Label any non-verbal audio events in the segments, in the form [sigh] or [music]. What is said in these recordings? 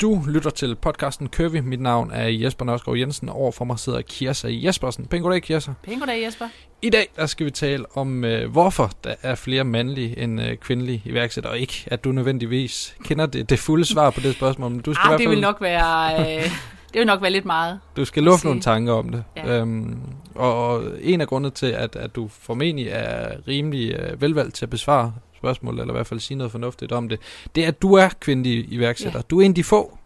Du lytter til podcasten Curvy. Mit navn er Jesper Nørskov Jensen. Over for mig sidder Kirsa Jespersen. Pæn goddag, Kirsa. Pæn goddag, Jesper. I dag der skal vi tale om, øh, hvorfor der er flere mandlige end øh, kvindelige iværksættere. Og ikke, at du nødvendigvis kender det, det fulde svar på det spørgsmål. Men du skal ah, i hvert det vil nok være... Øh, det vil nok være lidt meget. [laughs] Du skal lufte nogle tanker om det. Ja. Øhm, og, og en af grundene til, at, at du formentlig er rimelig øh, velvalgt til at besvare spørgsmål, eller i hvert fald sige noget fornuftigt om det, det er, at du er kvindelig iværksætter. Ja. Du er en af de få.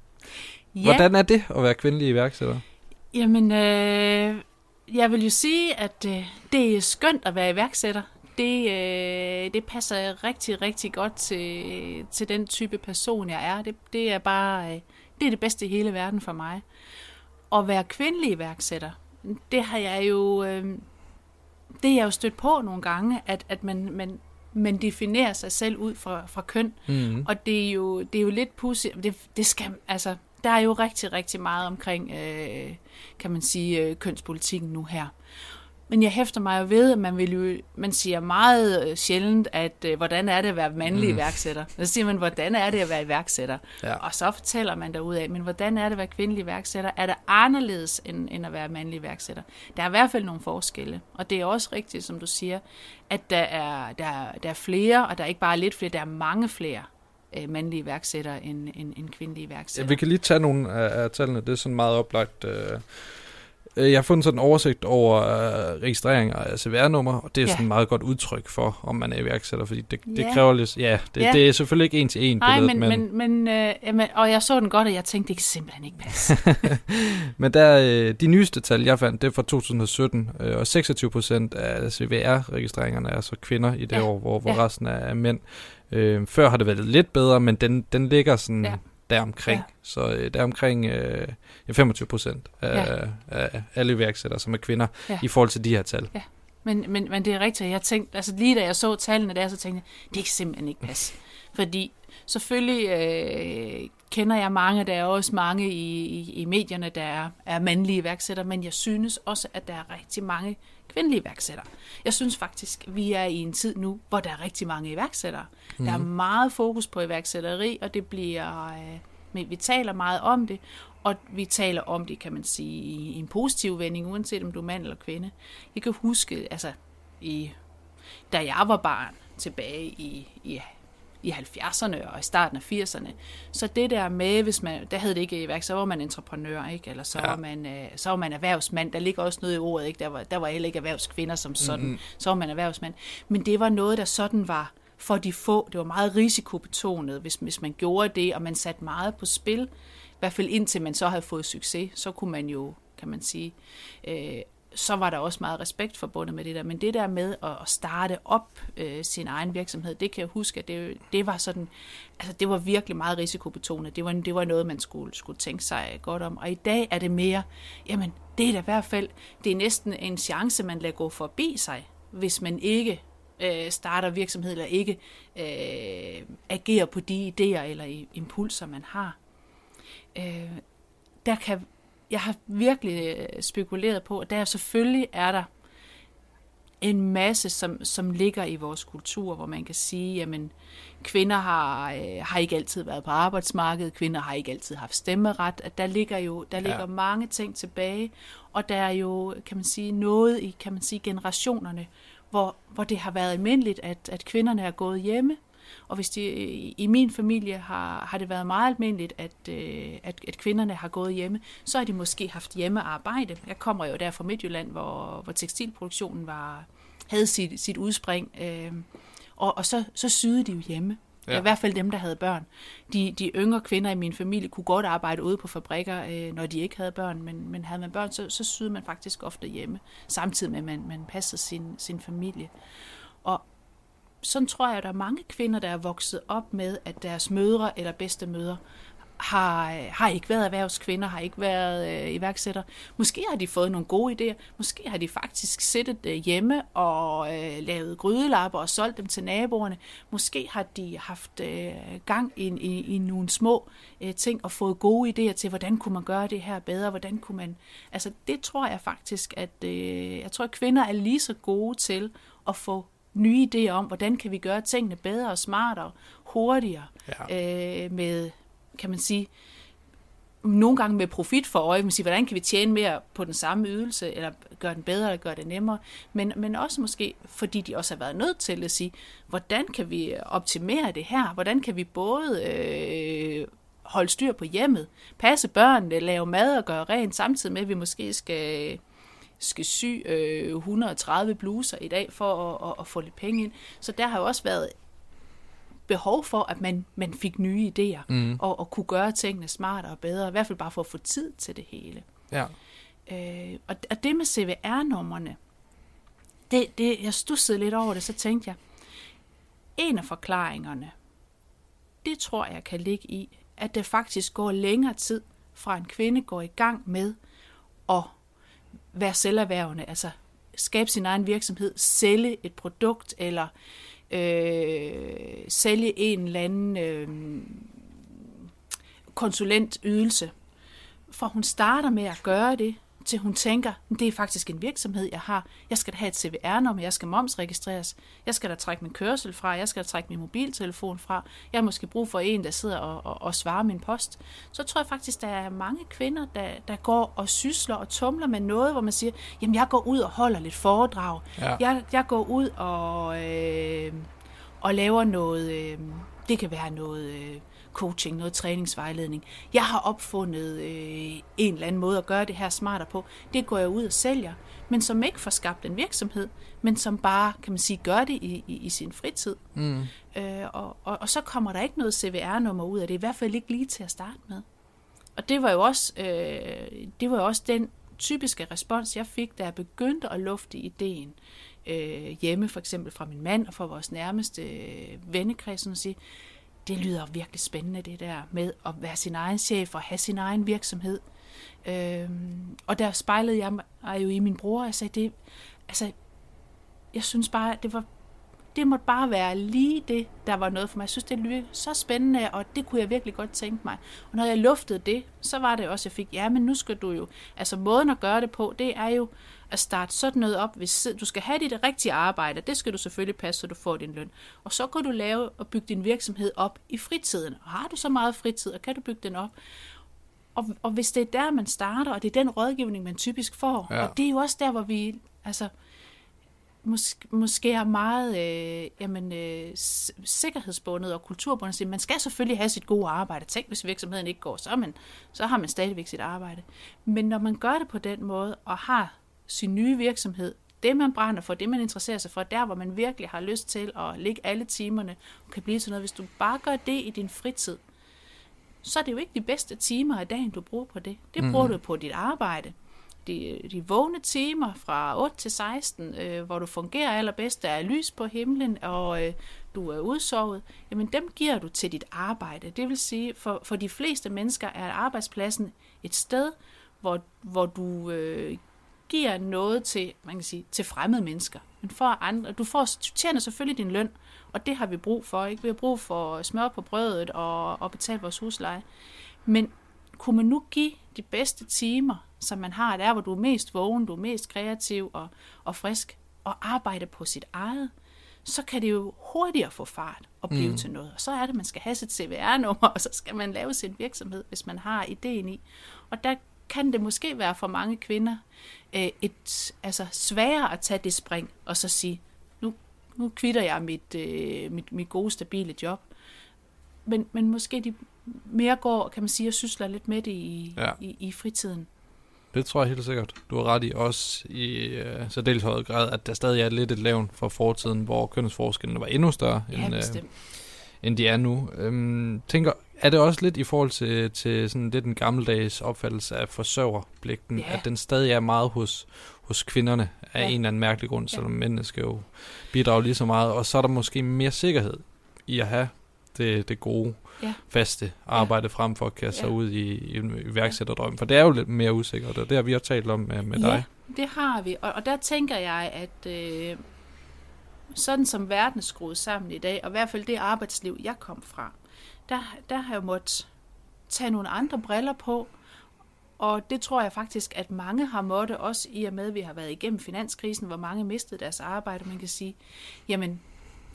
Ja, Hvordan er det at være kvindelig iværksætter? jamen, øh, jeg vil jo sige, at øh, det er skønt at være iværksætter. Det, øh, det passer rigtig, rigtig godt til, til den type person, jeg er. Det, det er bare øh, det er det bedste i hele verden for mig. At være kvindelig iværksætter, det har jeg jo, øh, det er jeg jo stødt på nogle gange, at, at man, man, man definerer sig selv ud fra, fra køn. Mm. Og det er jo, det er jo lidt pudsigt. Det, det skal, altså, der er jo rigtig, rigtig meget omkring, øh, kan man sige, øh, kønspolitikken nu her. Men jeg hæfter mig jo ved, at man, vil jo, man siger meget øh, sjældent, at øh, hvordan er det at være mandlig Mm. iværksætter? Så siger man, hvordan er det at være iværksætter? Ja. Og så fortæller man derud af, men hvordan er det at være kvindelig iværksætter? Er det anderledes end, end at være mandlig iværksætter? Der er i hvert fald nogle forskelle, og det er også rigtigt, som du siger, at der er, der, er- der er flere, og der er ikke bare lidt flere, der er mange flere øh, mandlige iværksættere end, end, end kvindelige Ja, iværksættere. vi kan lige tage nogle af, af tallene. Det er sådan meget oplagt. Øh. Øh, Jeg har fundet sådan en oversigt over øh, registreringer af CVR-nummer, og det er Ja. sådan et meget godt udtryk for, om man er iværksætter, fordi det, det Ja. kræver lidt... Ja, det, Ja. det er selvfølgelig ikke en til en Nej, billedet, men, men, men, øh, jamen, og jeg så den godt, og jeg tænkte, det kan simpelthen ikke passe. [laughs] Men der, øh, de nyeste tal, jeg fandt, det er fra 2017, øh, og 26 procent af CVR-registreringerne er så kvinder i det Ja, år, hvor, hvor ja. resten er, er mænd. Øh, før har det været lidt bedre, men den, den ligger sådan Ja. Ja. deromkring. Ja. Ja. Så øh, der er omkring øh, ja, 25 procent af, Ja. ja. af alle iværksættere, som er kvinder, Ja. ja. i forhold til de her tal. Men, men, men det er rigtigt, jeg tænkte, altså lige da jeg så tallene der, så tænkte jeg, det kan simpelthen ikke passe. Fordi selvfølgelig øh, kender jeg mange, der er også mange i, i, i medierne, der er, er mandlige iværksættere, men jeg synes også, at der er rigtig mange kvindelige iværksættere. Jeg synes faktisk, vi er i en tid nu, hvor der er rigtig mange iværksættere. Mm. Der er meget fokus på iværksætteri, og det bliver, øh, men vi taler meget om det, og vi taler om det, kan man sige, i en positiv vending, uanset om du er mand eller kvinde. Jeg kan huske, altså, i, da jeg var barn, tilbage i, i, i 70'erne og i starten af 80'erne, så det der med, hvis man, der hed det ikke iværk, så var man entreprenør, ikke? eller så, ja. Ja. var man, øh, så var man erhvervsmand. Der ligger også noget i ordet, ikke? Der, var, der var heller ikke erhvervskvinder som sådan, mm-hmm. så var man erhvervsmand. Men det var noget, der sådan var for de få. Det var meget risikobetonet, hvis, hvis man gjorde det, og man satte meget på spil. I hvert fald indtil man så havde fået succes, så kunne man jo, kan man sige, øh, så var der også meget respekt forbundet med det der. Men det der med at at starte op øh, sin egen virksomhed, det kan jeg huske, at det, det var sådan, altså det var virkelig meget risikobetonet. Det var, det var noget, man skulle, skulle tænke sig godt om. Og i dag er det mere, jamen det er da i hvert fald, det er næsten en chance, man lader gå forbi sig, hvis man ikke øh, starter virksomhed, eller ikke øh, agerer på de idéer eller impulser, man har. Øh, der kan, jeg har virkelig øh, spekuleret på, at der selvfølgelig er der en masse, som, som ligger i vores kultur, hvor man kan sige, jamen, kvinder har, øh, har ikke altid været på arbejdsmarkedet, kvinder har ikke altid haft stemmeret, at der ligger jo der ligger Ja. mange ting tilbage, og der er jo, kan man sige, noget i, kan man sige, generationerne, hvor, hvor det har været almindeligt, at, at kvinderne er gået hjemme, og hvis de, i i min familie har, har det været meget almindeligt, at, øh, at, at kvinderne har gået hjemme, så har de måske haft hjemmearbejde. Jeg kommer jo der fra Midtjylland, hvor, hvor tekstilproduktionen var, havde sit, sit udspring, øh, og, og så, så syede de jo hjemme. Ja. I hvert fald dem, der havde børn. De, de yngre kvinder i min familie kunne godt arbejde ude på fabrikker, øh, når de ikke havde børn, men, men havde man børn, så, så syede man faktisk ofte hjemme, samtidig med, at man, man passede sin, sin familie. Og sådan tror jeg, at der er mange kvinder, der er vokset op med, at deres mødre eller bedstemødre har, øh, har ikke været erhvervskvinder, har ikke været øh, iværksætter. Måske har de fået nogle gode idéer. Måske har de faktisk siddet øh, hjemme og øh, lavet grydelapper og solgt dem til naboerne. Måske har de haft øh, gang i, i, i nogle små øh, ting og fået gode idéer til, hvordan kunne man gøre det her bedre, hvordan kunne man... Altså det tror jeg faktisk, at øh, jeg tror, at kvinder er lige så gode til at få nye idéer om, hvordan kan vi gøre tingene bedre og smartere, hurtigere, Ja. øh, med, kan man sige, nogle gange med profit for øje, man siger, hvordan kan vi tjene mere på den samme ydelse, eller gøre den bedre, eller gøre det nemmere, men, men også måske, fordi de også har været nødt til at sige, hvordan kan vi optimere det her, hvordan kan vi både øh, holde styr på hjemmet, passe børnene, lave mad og gøre rent, samtidig med, at vi måske skal skal sy øh, 130 bluser i dag for at, at, at få lidt penge ind. Så der har jo også været behov for, at man, man fik nye idéer, mm. og, og kunne gøre tingene smartere og bedre, i hvert fald bare for at få tid til det hele. Ja. Øh, og, og det med CVR-nummerne, det, det, jeg stussede lidt over det, så tænkte jeg, en af forklaringerne, det tror jeg kan ligge i, at det faktisk går længere tid fra en kvinde går i gang med at være selverhvervende, altså skabe sin egen virksomhed, sælge et produkt eller øh, sælge en eller anden øh, konsulentydelse. For hun starter med at gøre det, til hun tænker, det er faktisk en virksomhed, jeg har. Jeg skal da have et CVR-nummer, jeg skal momsregistreres. Jeg skal da trække min kørsel fra, jeg skal da trække min mobiltelefon fra. Jeg har måske brug for en, der sidder og, og, og svarer min post. Så tror jeg faktisk, der er mange kvinder, der, der går og sysler og tumler med noget, hvor man siger, jamen jeg går ud og holder lidt foredrag. Ja. Jeg, jeg går ud og, øh, og laver noget, øh, det kan være noget... Øh, coaching, noget træningsvejledning. Jeg har opfundet øh, en eller anden måde at gøre det her smartere på. Det går jeg ud og sælger, men som ikke får skabt en virksomhed, men som bare, kan man sige, gør det i, i, i sin fritid. Mm. Øh, og, og, og så kommer der ikke noget CVR-nummer ud af det, i hvert fald ikke lige til at starte med. Og det var jo også, øh, det var jo også den typiske respons, jeg fik, da jeg begyndte at lufte ideen øh, hjemme, for eksempel fra min mand og fra vores nærmeste øh, vennekreds, og sige, det lyder virkelig spændende, det der med at være sin egen chef og have sin egen virksomhed. Øhm, og der spejlede jeg mig jo i min bror, og jeg sagde, det, altså, jeg synes bare, det var det måtte bare være lige det, der var noget for mig. Jeg synes, det lød så spændende, og det kunne jeg virkelig godt tænke mig. Og når jeg luftede det, så var det også, jeg fik, ja, men nu skal du jo, altså måden at gøre det på, det er jo at starte sådan noget op. Hvis du skal have dit rigtige arbejde, det skal du selvfølgelig passe, så du får din løn. Og så kan du lave og bygge din virksomhed op i fritiden. Og har du så meget fritid, og kan du bygge den op? Og, og hvis det er der, man starter, og det er den rådgivning, man typisk får, ja. og det er jo også der, hvor vi, altså, måske, måske er meget øh, jamen, øh, sikkerhedsbundet og kulturbundet. Man skal selvfølgelig have sit gode arbejde. Tænk, hvis virksomheden ikke går, så, man, så har man stadigvæk sit arbejde. Men når man gør det på den måde, og har sin nye virksomhed, det man brænder for, det man interesserer sig for, der hvor man virkelig har lyst til at lægge alle timerne, kan blive til noget. Hvis du bare gør det i din fritid, så er det jo ikke de bedste timer af dagen, du bruger på det. Det bruger mm. du på dit arbejde de, de vågne timer fra 8 til 16, øh, hvor du fungerer allerbedst, der er lys på himlen, og øh, du er udsovet, jamen dem giver du til dit arbejde. Det vil sige, for, for de fleste mennesker er arbejdspladsen et sted, hvor, hvor du øh, giver noget til, man kan sige, til fremmede mennesker. Men for andre, du, får, du tjener selvfølgelig din løn, og det har vi brug for. Ikke? Vi har brug for smør på brødet og, og betale vores husleje. Men kunne man nu give de bedste timer, som man har der, hvor du er mest vågen, du er mest kreativ og, og frisk, og arbejde på sit eget, så kan det jo hurtigere få fart og blive mm. til noget. Og så er det, at man skal have sit CVR-nummer, og så skal man lave sin virksomhed, hvis man har ideen i. Og der kan det måske være for mange kvinder øh, et, altså sværere at tage det spring, og så sige, nu, nu kvitter jeg mit, øh, mit, mit gode, stabile job. Men, men måske de mere går, kan man sige, og sysler lidt med det i, ja. i, i fritiden. Det tror jeg helt sikkert. Du har ret i også i uh, så dels høj grad, at der stadig er lidt et levn fra fortiden, hvor kønsforskellen var endnu større, ja, end, uh, end de er nu. Um, tænker, er det også lidt i forhold til, til sådan lidt den gammeldags opfattelse af forsørgerpligten, ja. at den stadig er meget hos, hos kvinderne af ja. en eller anden mærkelig grund, selvom ja. mændene skal jo bidrage lige så meget, og så er der måske mere sikkerhed i at have det, det gode ja. faste arbejde ja. frem for at kaste sig ja. ud i, i iværksætterdrøm. For det er jo lidt mere usikkert, og det har vi også talt om med, med ja, dig. det har vi. Og, og der tænker jeg, at øh, sådan som verden er skruet sammen i dag, og i hvert fald det arbejdsliv, jeg kom fra, der, der har jeg måttet tage nogle andre briller på, og det tror jeg faktisk, at mange har måttet, også i og med, at vi har været igennem finanskrisen, hvor mange mistede deres arbejde. Man kan sige, jamen,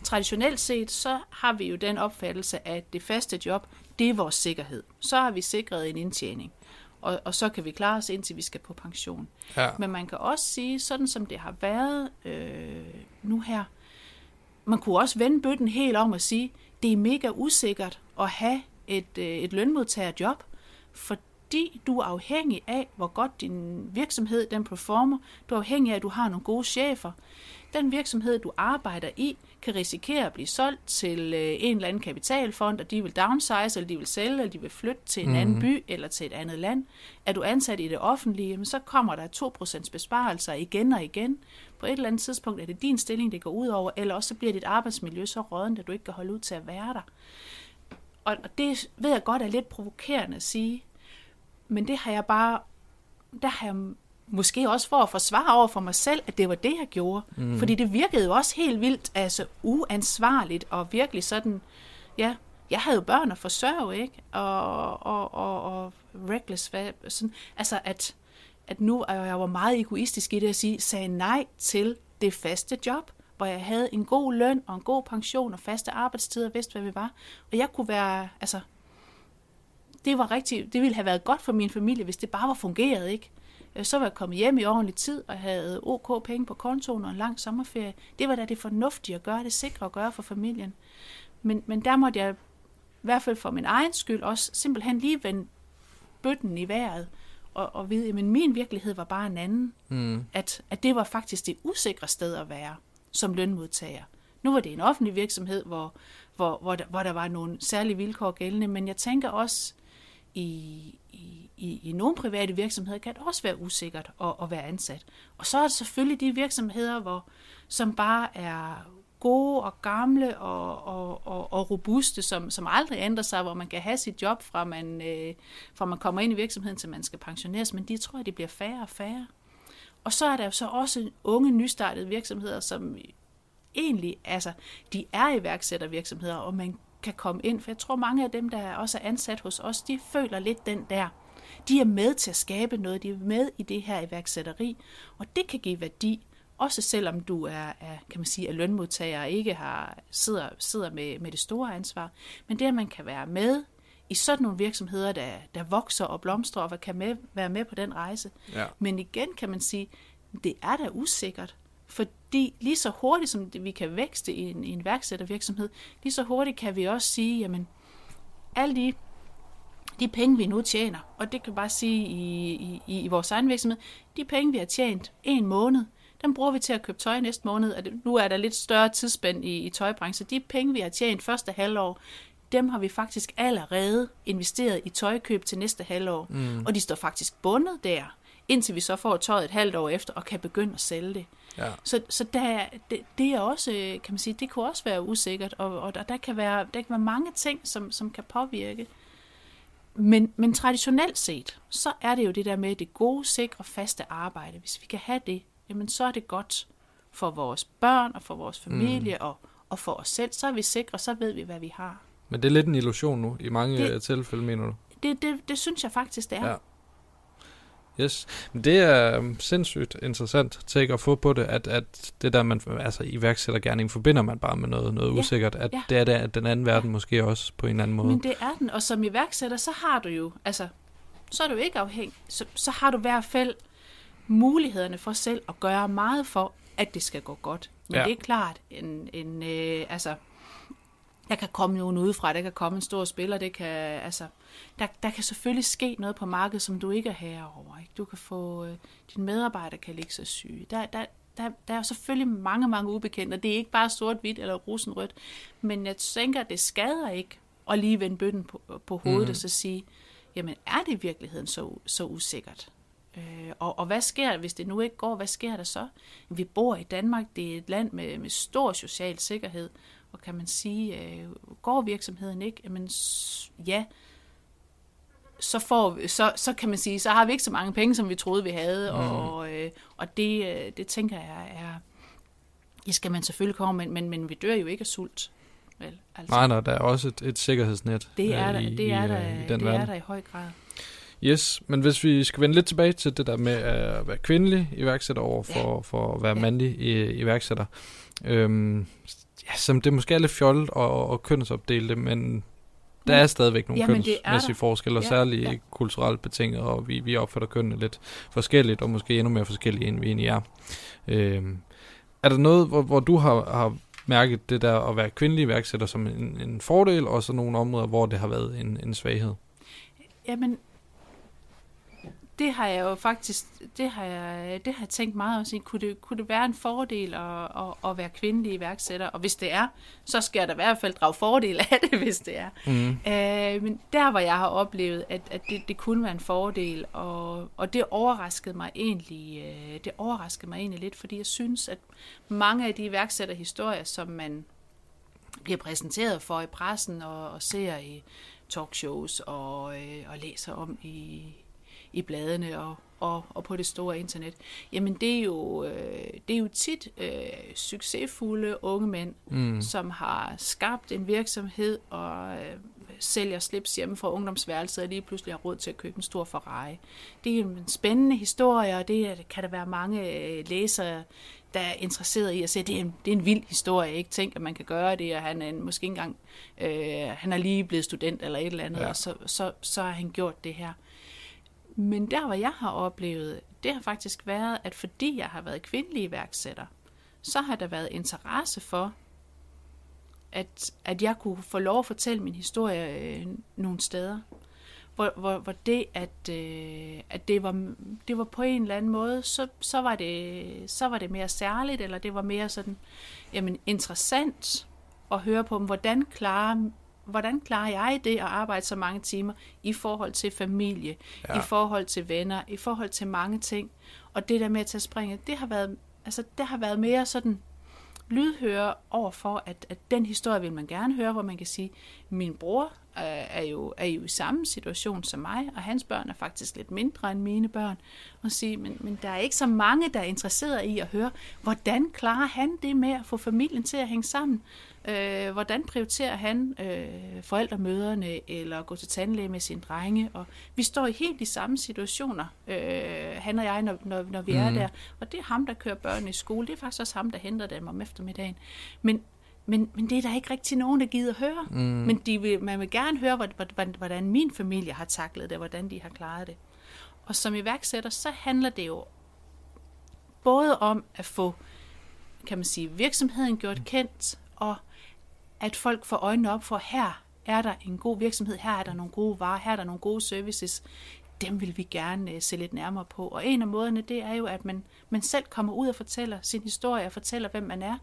traditionelt set, så har vi jo den opfattelse, at det faste job, det er vores sikkerhed. Så har vi sikret en indtjening, og, og så kan vi klare os, indtil vi skal på pension. Ja. Men man kan også sige, sådan som det har været øh, nu her, man kunne også vende bøtten helt om og sige, det er mega usikkert at have et, øh, et lønmodtagerjob, fordi du er afhængig af, hvor godt din virksomhed den performer. Du er afhængig af, at du har nogle gode chefer. Den virksomhed, du arbejder i, kan risikere at blive solgt til øh, en eller anden kapitalfond, og de vil downsize, eller de vil sælge, eller de vil flytte til en mm-hmm. anden mhm. by eller til et andet land. Er du ansat i det offentlige, jamen, så kommer der 2% besparelser igen og igen. På et eller andet tidspunkt er det din stilling, det går ud over, eller også så bliver dit arbejdsmiljø så rådent, at du ikke kan holde ud til at være der. Og det ved jeg godt er lidt provokerende at sige, men det har jeg bare, der har jeg måske også for at forsvare over for mig selv, at det var det, jeg gjorde. Mm. Fordi det virkede jo også helt vildt, altså uansvarligt og virkelig sådan, ja, jeg havde jo børn at forsørge, ikke? Og, og, og, og reckless, sådan, altså at, at nu er jeg var meget egoistisk i det at sige, sagde nej til det faste job, hvor jeg havde en god løn og en god pension og faste arbejdstider, vidste hvad vi var. Og jeg kunne være, altså, det var rigtig, det ville have været godt for min familie, hvis det bare var fungeret, ikke? Øh, så var jeg kommet hjem i ordentlig tid og havde OK penge på kontoen og en lang sommerferie. Det var da det fornuftige at gøre, det sikre at gøre for familien. Men, men der måtte jeg, i hvert fald for min egen skyld, også simpelthen lige vende bøtten i vejret og, og vide, at min virkelighed var bare en anden. Mm. At, at det var faktisk det usikre sted at være som lønmodtager. Nu var det en offentlig virksomhed, hvor, hvor, hvor, der, hvor der var nogle særlige vilkår gældende, men jeg tænker også i, i, i, i nogle private virksomheder kan det også være usikkert at, at være ansat. Og så er det selvfølgelig de virksomheder, hvor, som bare er gode og gamle og, og, og, og robuste, som, som aldrig ændrer sig, hvor man kan have sit job fra man, øh, fra man kommer ind i virksomheden, til man skal pensioneres, men de tror jeg, de bliver færre og færre. Og så er der jo så også unge, nystartede virksomheder, som egentlig, altså, de er iværksættervirksomheder, og man kan komme ind, for jeg tror mange af dem, der også er ansat hos os, de føler lidt den der, de er med til at skabe noget, de er med i det her iværksætteri, og det kan give værdi, også selvom du er, er kan man sige, er lønmodtager og ikke har, sidder, sidder med, med det store ansvar. Men det, at man kan være med i sådan nogle virksomheder, der, der vokser og blomstrer, og kan med, være med på den rejse. Ja. Men igen kan man sige, det er da usikkert. Fordi lige så hurtigt, som vi kan vækste i en, i en værksættervirksomhed, lige så hurtigt kan vi også sige, jamen, alle de, de penge, vi nu tjener, og det kan bare sige i, i, i vores egen virksomhed, de penge, vi har tjent en måned, dem bruger vi til at købe tøj næste måned. Nu er der lidt større tidsspænd i, i tøjbranchen. De penge, vi har tjent første halvår, dem har vi faktisk allerede investeret i tøjkøb til næste halvår. Mm. Og de står faktisk bundet der, indtil vi så får tøjet et halvt år efter og kan begynde at sælge det. Ja. Så, så der, det, det er også, kan man sige, det kunne også være usikkert, og, og der, der, kan være, der kan være mange ting, som, som kan påvirke. Men, men traditionelt set, så er det jo det der med det gode, sikre, faste arbejde. Hvis vi kan have det, jamen så er det godt for vores børn og for vores familie mm. og, og for os selv. Så er vi sikre, så ved vi, hvad vi har. Men det er lidt en illusion nu, i mange det, tilfælde, mener du? Det, det, det synes jeg faktisk, det er. Ja. Yes. Men det er um, sindssygt interessant take at få på det, at, at det der, man altså iværksættergærning forbinder man bare med noget, noget ja. usikkert, at ja. det er det, at den anden verden ja. måske også på en eller anden måde. Men det er den, og som iværksætter, så har du jo, altså, så er du ikke afhængig, så, så har du i hvert fald mulighederne for selv at gøre meget for, at det skal gå godt. Men ja. det er klart, en, en øh, altså, der kan komme nogen udefra, der kan komme en stor spiller, det kan, altså, der, der kan selvfølgelig ske noget på markedet, som du ikke er herover. Ikke? Du kan få, øh, dine medarbejdere kan ligge så syge. Der, der, der, der er selvfølgelig mange, mange ubekendte, og det er ikke bare sort-hvidt eller rosenrødt, men jeg tænker, det skader ikke at lige vende bøtten på, på hovedet mm. og så sige, jamen er det i virkeligheden så, så usikkert? Øh, og, og hvad sker der, hvis det nu ikke går? Hvad sker der så? Vi bor i Danmark, det er et land med, med stor social sikkerhed, og kan man sige, øh, går virksomheden ikke? Jamen ja, så, får, så, så kan man sige, så har vi ikke så mange penge, som vi troede, vi havde, mm. og, øh, og det, øh, det tænker jeg er, det skal man selvfølgelig komme, men, men, men vi dør jo ikke af sult. Vel, altså. Nej, nej, der er også et, et sikkerhedsnet det er der, i, det er der, i, i den det verden. er der i høj grad. Yes, men hvis vi skal vende lidt tilbage til det der med at være kvindelig iværksætter over for, ja. for at være ja. mandlig iværksætter. Øhm, ja, som det måske er lidt fjollet og, og kønsopdele det, men der er stadigvæk nogle Jamen, kønsmæssige forskelle, og ja, særligt ja. kulturelt betinget, og vi, vi opfatter kønnene lidt forskelligt, og måske endnu mere forskellige, end vi egentlig er. Øh, er der noget, hvor, hvor du har, har mærket det der at være kvindelig iværksætter som en, en fordel, og så nogle områder, hvor det har været en, en svaghed? Jamen, det har jeg jo faktisk, det har jeg, det har jeg tænkt meget også i. Kunne det, kunne det være en fordel at, at, at være kvindelig iværksætter? Og hvis det er, så skal jeg da i hvert fald drage fordel af det, [laughs] hvis det er. Mm. Øh, men der, hvor jeg har oplevet, at, at det, det kunne være en fordel, og, og det overraskede mig egentlig, øh, det overraskede mig egentlig lidt, fordi jeg synes, at mange af de iværksætterhistorier, som man bliver præsenteret for i pressen og, og ser i talkshows og, øh, og læser om i, i bladene og, og, og på det store internet, jamen det er jo, øh, det er jo tit øh, succesfulde unge mænd, mm. som har skabt en virksomhed og øh, sælger slips hjemme fra ungdomsværelset og lige pludselig har råd til at købe en stor Ferrari. Det er en spændende historie, og det kan der være mange øh, læsere, der er interesseret i at se, det er en, det er en vild historie. ikke tænk, at man kan gøre det, og han er en, måske engang, øh, han er lige blevet student eller et eller andet, ja. og så, så, så har han gjort det her. Men der, hvor jeg har oplevet, det har faktisk været, at fordi jeg har været kvindelig iværksætter, så har der været interesse for, at, at jeg kunne få lov at fortælle min historie øh, nogle steder. Hvor, hvor, hvor det, at, øh, at det, var, det var på en eller anden måde, så, så, var det, så var det mere særligt, eller det var mere sådan, jamen, interessant at høre på, hvordan klarer hvordan klarer jeg det at arbejde så mange timer i forhold til familie, ja. i forhold til venner, i forhold til mange ting. Og det der med at tage springet, det har været, altså, det har været mere sådan lydhøre over for, at, at den historie vil man gerne høre, hvor man kan sige, min bror er jo, er jo i samme situation som mig, og hans børn er faktisk lidt mindre end mine børn, og sige, men, men der er ikke så mange, der er interesseret i at høre, hvordan klarer han det med at få familien til at hænge sammen? Øh, hvordan prioriterer han øh, forældremøderne eller gå til tandlæge med sine drenge? Og vi står i helt de samme situationer, øh, han og jeg, når, når, når vi mm. er der. Og det er ham, der kører børnene i skole. Det er faktisk også ham, der henter dem om eftermiddagen. Men, men, men det er der ikke rigtig nogen, der gider høre. Mm. Men de vil, man vil gerne høre, hvordan, hvordan min familie har taklet det, hvordan de har klaret det. Og som iværksætter, så handler det jo både om at få kan man sige, virksomheden gjort kendt, og at folk får øjnene op for, her er der en god virksomhed, her er der nogle gode varer, her er der nogle gode services, dem vil vi gerne uh, se lidt nærmere på. Og en af måderne, det er jo, at man, man selv kommer ud og fortæller sin historie og fortæller, hvem man er,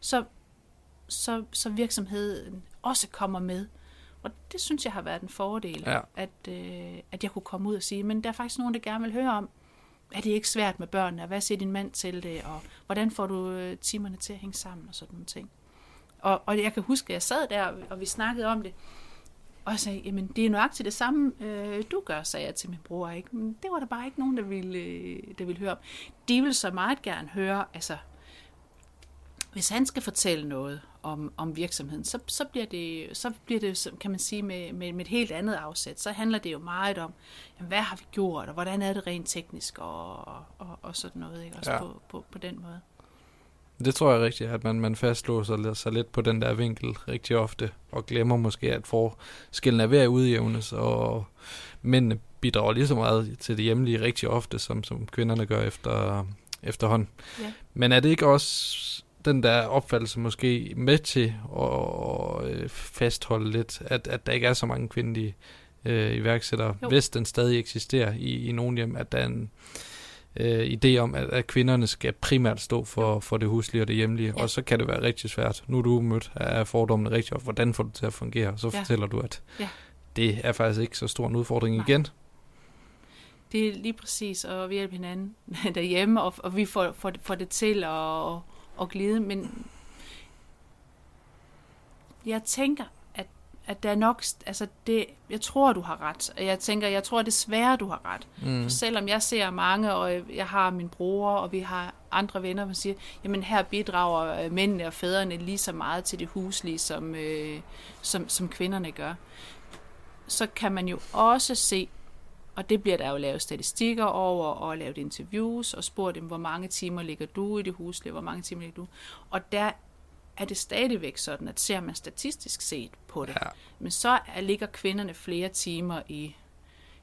så, så, så virksomheden også kommer med. Og det synes jeg har været en fordel, ja. at, uh, at jeg kunne komme ud og sige, men der er faktisk nogen, der gerne vil høre om, er det ikke svært med børnene, hvad siger din mand til det, og hvordan får du uh, timerne til at hænge sammen og sådan nogle ting. Og, og jeg kan huske, at jeg sad der, og vi snakkede om det, og jeg sagde, jamen det er nøjagtigt det samme, øh, du gør, sagde jeg til min bror. Ikke? Men det var der bare ikke nogen, der ville, øh, der ville høre om. De vil så meget gerne høre, altså, hvis han skal fortælle noget om, om virksomheden, så, så, bliver det, så bliver det, kan man sige, med, med, med et helt andet afsæt. Så handler det jo meget om, jamen, hvad har vi gjort, og hvordan er det rent teknisk, og, og, og sådan noget, ikke? også ja. på, på, på den måde. Det tror jeg rigtigt, at man, man fastlåser sig lidt på den der vinkel rigtig ofte, og glemmer måske, at forskellen er ved at udjævnes, og mændene bidrager lige så meget til det hjemlige rigtig ofte, som, som kvinderne gør efter, efterhånden. Ja. Men er det ikke også den der opfattelse måske med til at, at fastholde lidt, at, at der ikke er så mange kvindelige øh, iværksættere, jo. hvis den stadig eksisterer i, i nogle hjem, at der er en, øh, idé om, at, at kvinderne skal primært stå for, for det huslige og det hjemlige, ja. og så kan det være rigtig svært. Nu er du mødt af fordommene rigtig, og hvordan får det til at fungere? Så ja. fortæller du, at ja. det er faktisk ikke så stor en udfordring Nej. igen. Det er lige præcis, og vi hjælper hinanden [laughs] derhjemme, og, og vi får, får, får det til at, at glide, men jeg tænker, at der er nok, altså det, jeg tror, du har ret. Jeg tænker, jeg tror desværre, du har ret. Mm. For selvom jeg ser mange, og jeg har min bror, og vi har andre venner, der siger, jamen her bidrager øh, mændene og fædrene lige så meget til det huslige, som, øh, som, som kvinderne gør. Så kan man jo også se, og det bliver der jo lavet statistikker over, og lavet interviews, og spurgt dem, hvor mange timer ligger du i det huslige, hvor mange timer ligger du. Og der er det stadigvæk sådan, at ser man statistisk set på det, ja. men så er, ligger kvinderne flere timer i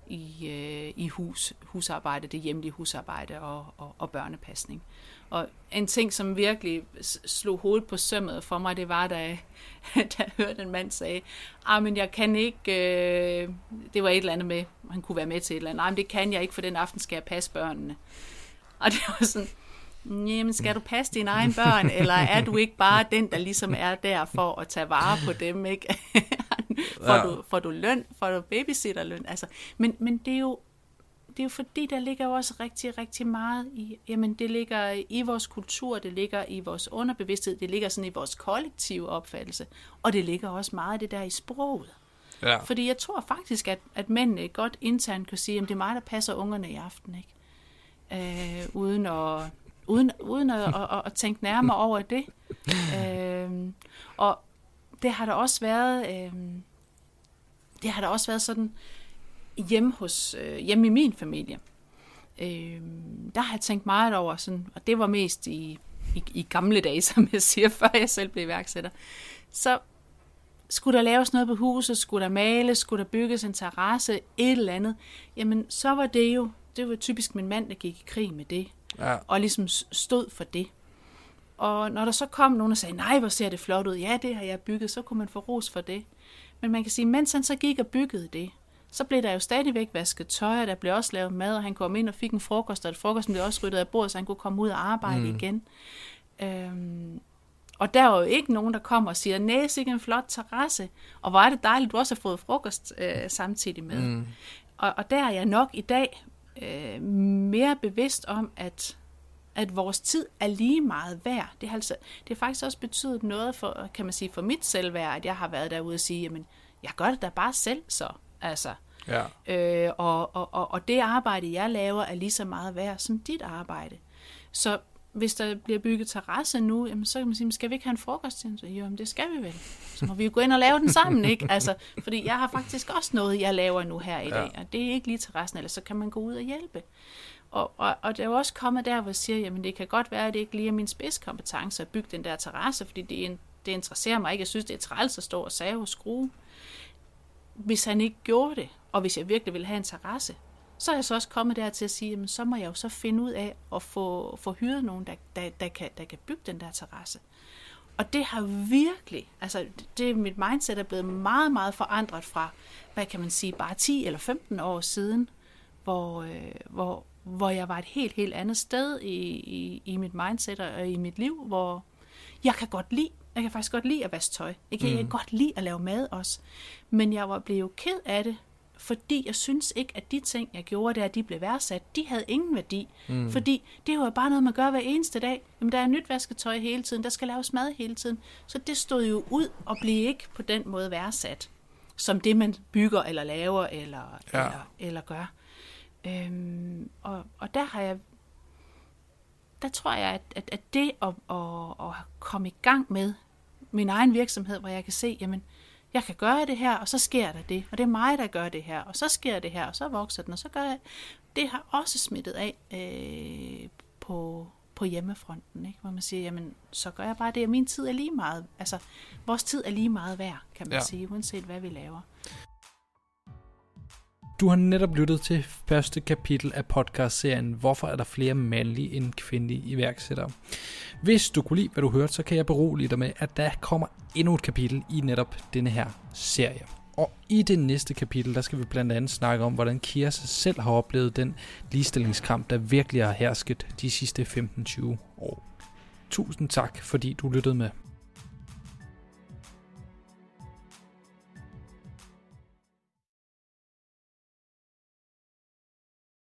i, øh, i hus, husarbejde, det hjemlige husarbejde og, og, og børnepasning. Og en ting, som virkelig slog hovedet på sømmet for mig, det var, da, [laughs] da jeg hørte en mand sige, ah, men jeg kan ikke, øh, det var et eller andet med, han kunne være med til et eller andet, nej, men det kan jeg ikke, for den aften skal jeg passe børnene. Og det var sådan, jamen skal du passe dine egne børn, eller er du ikke bare den, der ligesom er der for at tage vare på dem, ikke? [laughs] får, ja. du, får du løn, får du babysitterløn, altså, men, men det er jo det er jo fordi, der ligger jo også rigtig, rigtig meget i, jamen det ligger i vores kultur, det ligger i vores underbevidsthed, det ligger sådan i vores kollektive opfattelse, og det ligger også meget af det der i sproget. Ja. Fordi jeg tror faktisk, at, at mændene godt internt kan sige, at det er mig, der passer ungerne i aften, ikke? Øh, uden at, uden, uden at, at, at tænke nærmere over det. Øh, og det har der også været, øh, det har der også været sådan, hjemme, hos, øh, hjemme i min familie, øh, der har jeg tænkt meget over, sådan, og det var mest i, i, i gamle dage, [laughs] som jeg siger, før jeg selv blev iværksætter. Så skulle der laves noget på huset, skulle der males, skulle der bygges en terrasse, et eller andet, jamen så var det jo, det var typisk min mand, der gik i krig med det, ja. og ligesom stod for det. Og når der så kom nogen og sagde, nej, hvor ser det flot ud, ja, det har jeg bygget, så kunne man få ros for det. Men man kan sige, mens han så gik og byggede det, så blev der jo stadigvæk vasket tøj, og der blev også lavet mad, og han kom ind og fik en frokost, og frokosten blev også ryddet af bordet, så han kunne komme ud og arbejde mm. igen. Øhm, og der var jo ikke nogen, der kom og siger, nej, ikke en flot terrasse, og hvor er det dejligt, du også har fået frokost øh, samtidig med. Mm. Og, og der er jeg nok i dag øh, mere bevidst om, at at vores tid er lige meget værd. Det har, altså, det har faktisk også betydet noget for, kan man sige, for mit selvværd, at jeg har været derude og sige, jamen, jeg gør det da bare selv så. Altså, ja. øh, og, og, og, og det arbejde, jeg laver, er lige så meget værd som dit arbejde. Så hvis der bliver bygget terrasse nu, jamen, så kan man sige, skal vi ikke have en frokost til? Så, jo, jamen, det skal vi vel. Så må vi jo gå ind og lave den sammen, ikke? [laughs] Altså, fordi jeg har faktisk også noget, jeg laver nu her i dag, ja. og det er ikke lige terrassen, eller så kan man gå ud og hjælpe. Og, og, og det er jo også kommet der, hvor jeg siger, jamen det kan godt være, at det ikke lige er min spidskompetence at bygge den der terrasse, fordi det, det interesserer mig ikke. Jeg synes, det er træls at stå og save og skrue. Hvis han ikke gjorde det, og hvis jeg virkelig vil have en terrasse, så er jeg så også kommet der til at sige, jamen så må jeg jo så finde ud af at få, få hyret nogen, der, der, der, kan, der kan bygge den der terrasse. Og det har virkelig, altså det, mit mindset er blevet meget, meget forandret fra, hvad kan man sige, bare 10 eller 15 år siden, hvor, øh, hvor, hvor jeg var et helt, helt andet sted i, i, i mit mindset og i mit liv, hvor jeg kan godt lide, jeg kan faktisk godt lide at vaske tøj. Jeg kan, mm. jeg kan godt lide at lave mad også. Men jeg var blevet ked af det, fordi jeg synes ikke, at de ting, jeg gjorde der, de blev værdsat, de havde ingen værdi. Mm. Fordi det var bare noget, man gør hver eneste dag. Jamen, der er nyt vasketøj hele tiden, der skal laves mad hele tiden. Så det stod jo ud og blev ikke på den måde værdsat, som det, man bygger eller laver eller, ja. eller, eller gør. Øhm, og, og der har jeg, der tror jeg, at, at, at det at, at, at komme i gang med min egen virksomhed, hvor jeg kan se, jamen, jeg kan gøre det her, og så sker der det, og det er mig, der gør det her, og så sker det her, og så vokser den, og så gør jeg, det har også smittet af øh, på, på hjemmefronten, ikke? hvor man siger, jamen, så gør jeg bare det, og min tid er lige meget, altså, vores tid er lige meget værd, kan man ja. sige, uanset hvad vi laver. Du har netop lyttet til første kapitel af podcastserien Hvorfor er der flere mandlige end kvindelige iværksættere? Hvis du kunne lide, hvad du hørte, så kan jeg berolige dig med, at der kommer endnu et kapitel i netop denne her serie. Og i det næste kapitel, der skal vi blandt andet snakke om, hvordan Kirse selv har oplevet den ligestillingskamp, der virkelig har hersket de sidste 15-20 år. Tusind tak, fordi du lyttede med.